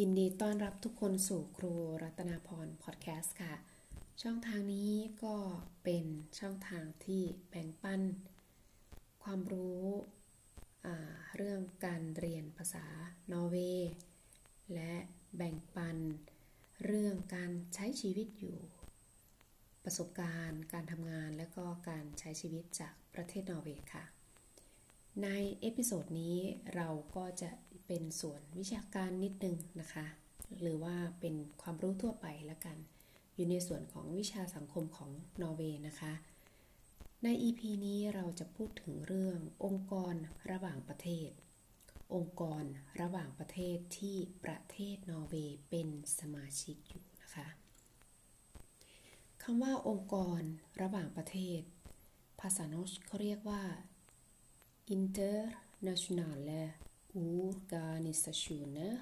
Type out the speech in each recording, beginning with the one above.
ยินดีต้อนรับทุกคนสู่ครูรัตนาพรพอดแคสต์ค่ะ ช่องทางนี้ก็เป็นช่องทางที่แบ่งปัน ความรู้เรื่องการเรียนภาษานอร์เวย์และแบ่งปัน เรื่องการใช้ชีวิตอยู่ ประสบการณ์ การทำงานและก็การใช้ชีวิตจากประเทศนอร์เวย์ค่ะ ใน episode นี้เราก็จะ เป็นส่วนวิชาการนิดนึงนะคะ หรือว่าเป็นความรู้ทั่วไปละกัน อยู่ในส่วนของวิชาสังคมของนอร์เวย์นะคะ ใน EP นี้เราจะพูดถึงเรื่ององค์กรระหว่างประเทศ องค์กรระหว่างประเทศที่ประเทศนอร์เวย์เป็นสมาชิกอยู่นะคะคำว่าองค์กรระหว่างประเทศ ภาษาโนชเขาเรียกว่า internationale organisationer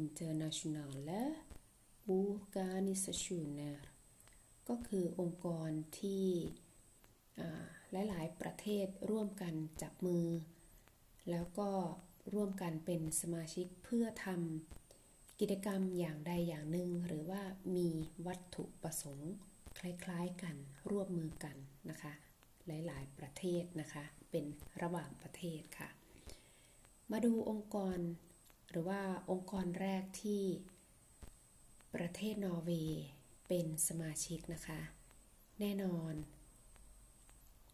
internationale organisationer ก็คือองค์กรที่หลาย ๆ ประเทศร่วมกันจับมือ แล้วก็ร่วมกันเป็นสมาชิกเพื่อทำกิจกรรมอย่างใดอย่างหนึ่ง หรือว่ามีวัตถุประสงค์ คล้าย ๆ กันร่วมมือกันนะคะ หลาย ๆ ประเทศนะคะ เป็นระหว่างประเทศค่ะ มาดูองค์กร หรือว่าองค์กรแรกที่ประเทศนอร์เวย์เป็นสมาชิกนะคะ แน่นอน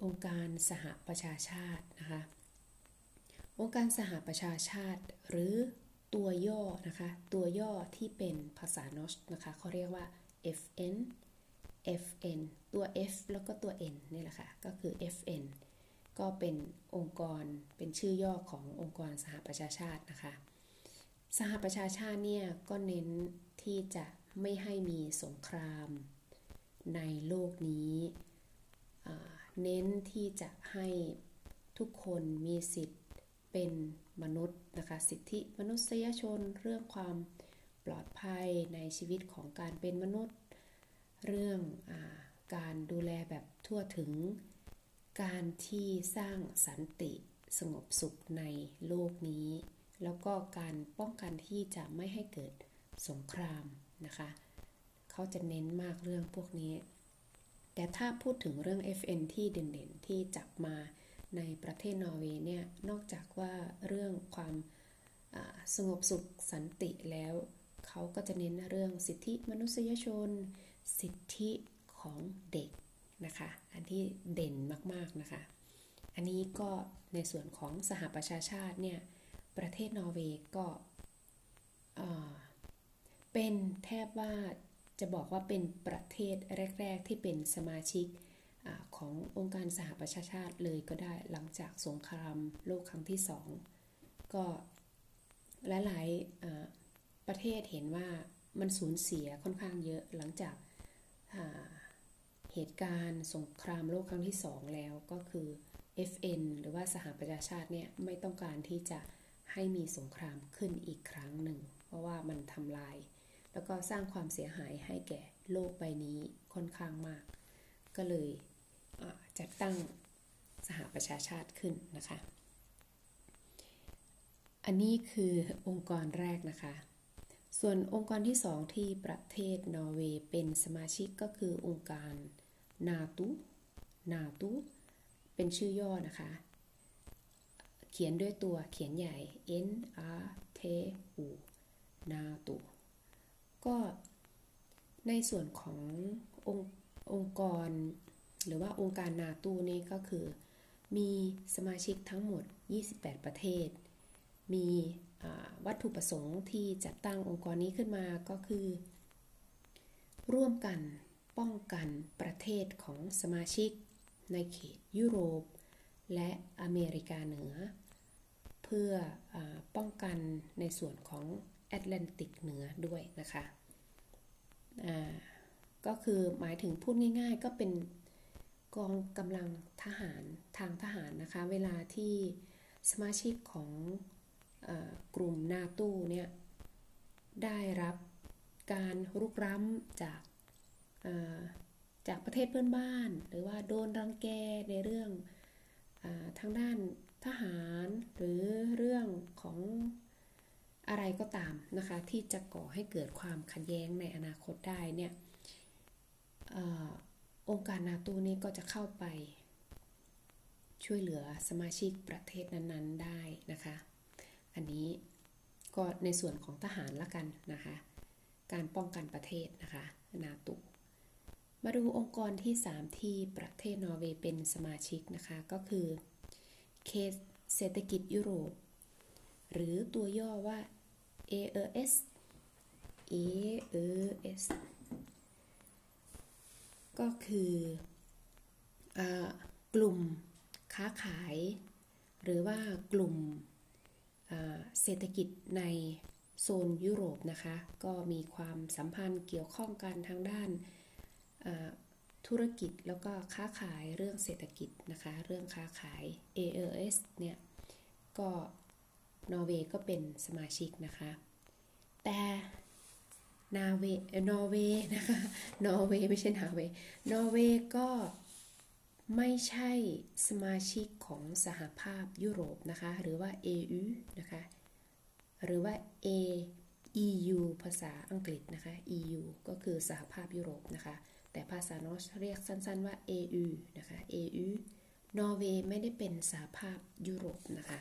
องค์การสหประชาชาตินะคะ องค์การสหประชาชาติหรือตัวย่อนะคะ ตัวย่อที่เป็นภาษานอชนะคะเขาเรียกว่า FN FN ตัว F แล้วก็ตัว N นี่แหละค่ะ ก็คือ FN ก็เป็นองค์กรเป็นชื่อย่อขององค์กรสหประชาชาตินะคะ สหประชาชาติเนี่ยก็เน้นที่จะไม่ให้มีสงครามในโลกนี้ เน้นที่จะให้ทุกคนมีสิทธิ์เป็นมนุษย์นะคะสิทธิมนุษยชนเรื่องความปลอดภัยในชีวิตของการเป็นมนุษย์ เรื่องอการดูแลแบบทั่วถึง การที่สร้างสันติสงบสุขในโลกนี้ แล้วก็การป้องกันที่จะไม่ให้เกิดสงครามนะคะ เขาจะเน้นมากเรื่องพวกนี้ แต่ถ้าพูดถึงเรื่อง FN ที่เด่นๆ ที่จับมาในประเทศนอร์เวย์เนี่ย นอกจากว่าเรื่องความสงบสุขสันติแล้ว เขาก็จะเน้นเรื่องสิทธิมนุษยชน สิทธิของเด็ก นะคะ อันที่เด่นมากๆนะคะ อันนี้ก็ในส่วนของสหประชาชาติเนี่ย ประเทศนอร์เวย์ก็เป็นแทบว่าจะบอกว่าเป็นประเทศแรก ๆ ที่เป็นสมาชิกอขององค์การสหประชาชาติเลยก็ได้หลังจากสงครามโลกครั้งที่สองก็หลายๆประเทศเห็นว่ามันสูญเสียค่อนข้างเยอะหลังจาก เหตุการณ์สงครามโลกครั้งที่สองแล้วก็คือ FN หรือว่าสหประชาชาติเนี่ยไม่ต้องการที่จะให้มีสงครามขึ้นอีกครั้งหนึ่ง เพราะว่ามันทำลาย แล้วก็สร้างความเสียหายให้แก่โลกใบนี้ค่อนข้างมาก ก็เลยจัดตั้งสหประชาชาติขึ้นนะคะ อันนี้คือองค์กรแรกนะคะ ส่วนองค์กรที่สองที่ประเทศนอร์เวย์เป็นสมาชิกก็คือองค์การ นาตุนาตุเป็นชื่อย่อนะคะ เขียนด้วยตัวเขียนใหญ่ N R T U นาตุก็ในส่วนของององค์กร หรือว่าองค์การนาตูนี่ก็คือ มีสมาชิกทั้งหมด 28 ประเทศ มีวัตถุประสงค์ที่จัดตั้งองค์กรนี้ขึ้นมาก็คือ ร่วมกัน ป้องกันประเทศของสมาชิก ในเขตยุโรป และอเมริกาเหนือ เพื่ออป้องกันในส่วนของแอตแลนติกเหนือด้วยนะคะก็คือหมายถึงพูดง่าย ๆ ก็เป็นกองกำลังทหารทางทหารนะคะ เวลาที่สมาชิกของกลุ่มนาตูเนี่ยได้รับการรุกร้ำจาก จากประเทศเพื่อนบ้าน หรือว่าโดนรังแกในเรื่องอทางด้านทหารหรือเรื่องของอะไรก็ตามนะคะที่จะก่อให้เกิดความขัดแย้งในอนาคตได้เนี่ยอองค์การนาตูนี้ก็จะเข้าไปช่วยเหลือสมาชิกประเทศนั้นๆได้นะคะ อันนี้ก็ในส่วนของทหารละกันนะคะ การป้องกันประเทศนะคะ นาตู มาดูองค์กรที่ 3 ที่ประเทศนอร์เวย์เป็นสมาชิกนะคะ ก็คือเคสเศรษฐกิจยุโรป หรือตัวย่อว่า AES AES ก็คือกลุ่มค้าขาย หรือว่ากลุ่มเศรษฐกิจในโซนยุโรปนะคะ ก็มีความสัมพันธ์เกี่ยวข้องกันทางด้าน ธุรกิจแล้วก็ค้าขายเรื่องเศรษฐกิจนะคะ เรื่องค้าขาย AES เนี่ยก็นอร์เวย์ก็เป็นสมาชิกนะคะ แต่นาเวนอร์เวย์นะคะนอร์เวย์ไม่ใช่นาเวย์นอร์เวย์ก็ไม่ใช่สมาชิกของสหภาพยุโรปนะคะ หรือว่า EU นะคะ หรือว่า A EU ภาษาอังกฤษนะคะ EU ก็คือสหภาพยุโรปนะคะ แต่ภาษา norsk เรียกสั้นๆว่า EU นะคะ AU นอร์เวย์ไม่ได้เป็นสหภาพยุโรปนะคะ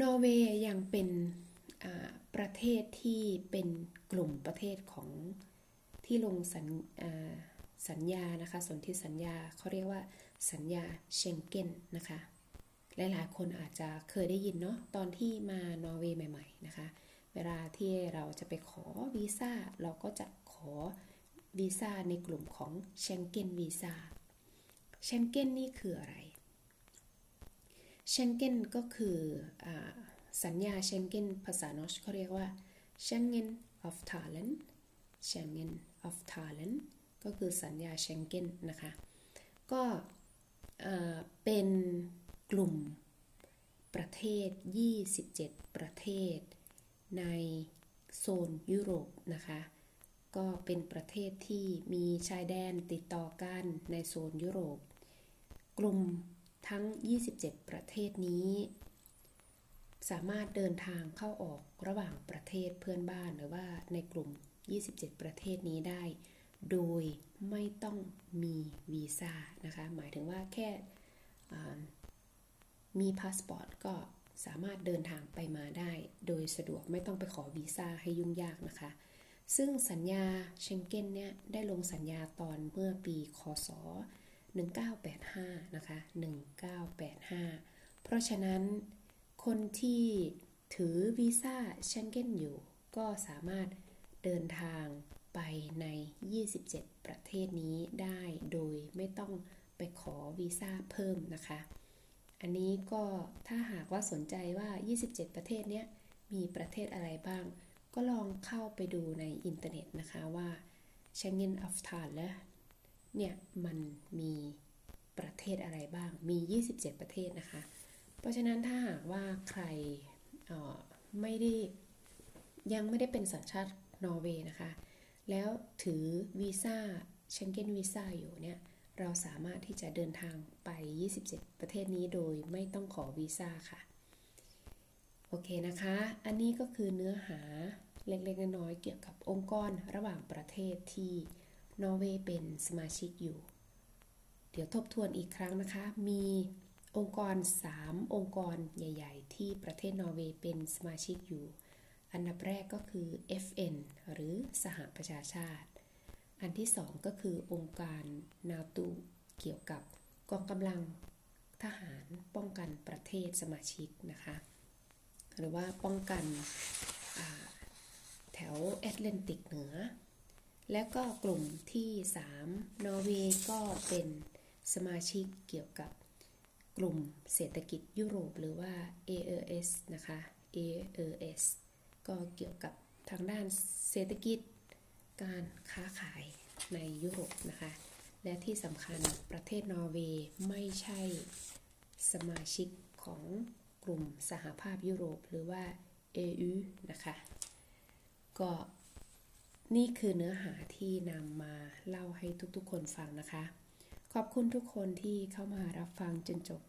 นอร์เวย์ยังเป็นประเทศที่เป็นกลุ่มประเทศของที่ลงสัญสัญญานะคะสนธิสัญญาเขาเรียกว่าสัญญาเชงเก้นนะคะ หลายๆ คนอาจจะเคยได้ยินเนาะตอนที่มานอร์เวย์ใหม่ ๆ นะคะ เวลาที่เราจะไปขอวีซ่าเราก็จะขอ วีซ่าในกลุ่มของเชงเก้นวีซ่าเชงเก้นนี่คืออะไรเชงเก้นก็คืออสัญญาเชงเก้นภาษานอชเขาเรียกว่า Schengen of Thailand Schengen of Thailand ก็คือสัญญาเชงเก้นนะคะ ก็เป็นกลุ่มประเทศ 27 ประเทศในโซนยุโรปนะคะ ก็เป็นประเทศที่มีชายแดนติดต่อกันในโซนยุโรป กลุ่มทั้ง 27 ประเทศนี้ สามารถเดินทางเข้าออกระหว่างประเทศเพื่อนบ้านหรือว่าในกลุ่ม 27 ประเทศนี้ได้ โดยไม่ต้องมีวีซ่านะคะ หมายถึงว่าแค่มีพาสปอร์ตก็สามารถเดินทางไปมาได้ โดยสะดวกไม่ต้องไปขอวีซ่าให้ยุ่งยากนะคะ ซึ่งสัญญาเชงเก้นเนี่ยได้ลงสัญญาตอนเมื่อปีคศ 1985 นะคะ 1985 เพราะฉะนั้นคนที่ถือวีซ่าเชงเก้นอยู่ก็สามารถเดินทางไปใน 27 ประเทศนี้ได้โดยไม่ต้องไปขอวีซ่าเพิ่มนะคะ อันนี้ก็ถ้าหากว่าสนใจว่า 27 ประเทศนี้มีประเทศอะไรบ้าง ก็ลองเข้าไปดูในอินเทอร์เน็ตนะคะว่า Schengen of t h a i l a เนี่ยมันมีประเทศอะไรบ้าง มี 27 ประเทศนะคะ เพราะฉะนั้นถ้าหากว่าใครไม่ได้ยังไม่ได้เป็นสัญชาตินอร์เวย์นะคะ แล้วถือวีซ่าเชงเก้นวีซ่าอยู่เนี่ย เราสามารถที่จะเดินทางไป 27 ประเทศนี้โดยไม่ต้องขอวีซ่าค่ะ โอเคนะคะ อันนี้ก็คือเนื้อหาเล็กๆน้อยๆเกี่ยวกับองค์กรระหว่างประเทศที่นอร์เวย์เป็นสมาชิกอยู่ เดี๋ยวทบทวนอีกครั้งนะคะ มีองค์กร 3 องค์กรใหญ่ ๆ ที่ประเทศนอร์เวย์เป็นสมาชิกอยู่ อันดับแรกก็คือ FN หรือสหประชาชาติ อันที่สองก็คือองค์การนาตูเกี่ยวกับกองกำลังทหารป้องกันประเทศสมาชิกนะคะ หรือว่าป้องกันแถวแอตแลนติกเหนือ และก็กลุ่มที่ 3 นอร์เวย์ก็เป็นสมาชิกเกี่ยวกับกลุ่มเศรษฐกิจยุโรปหรือว่า AES นะคะ AES ก็เกี่ยวกับทางด้านเศรษฐกิจการค้าขายในยุโรปนะคะ และที่สำคัญประเทศนอร์เวย์ไม่ใช่สมาชิกของ กลุ่มสหภาพยุโรปหรือว่า EU นะคะ ก็นี่คือเนื้อหาที่นำมาเล่าให้ทุกๆ คนฟังนะคะ ขอบคุณทุกคนที่เข้ามารับฟังจนจบ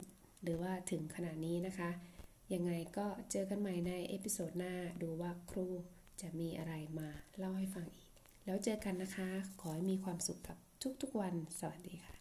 หรือว่าถึงขนาดนี้นะคะ ยังไงก็เจอกันใหม่ใน episode หน้าดูว่าครูจะมีอะไรมาเล่าให้ฟังอีก แล้วเจอกันนะคะ ขอให้มีความสุขกับทุกๆวัน สวัสดีค่ะ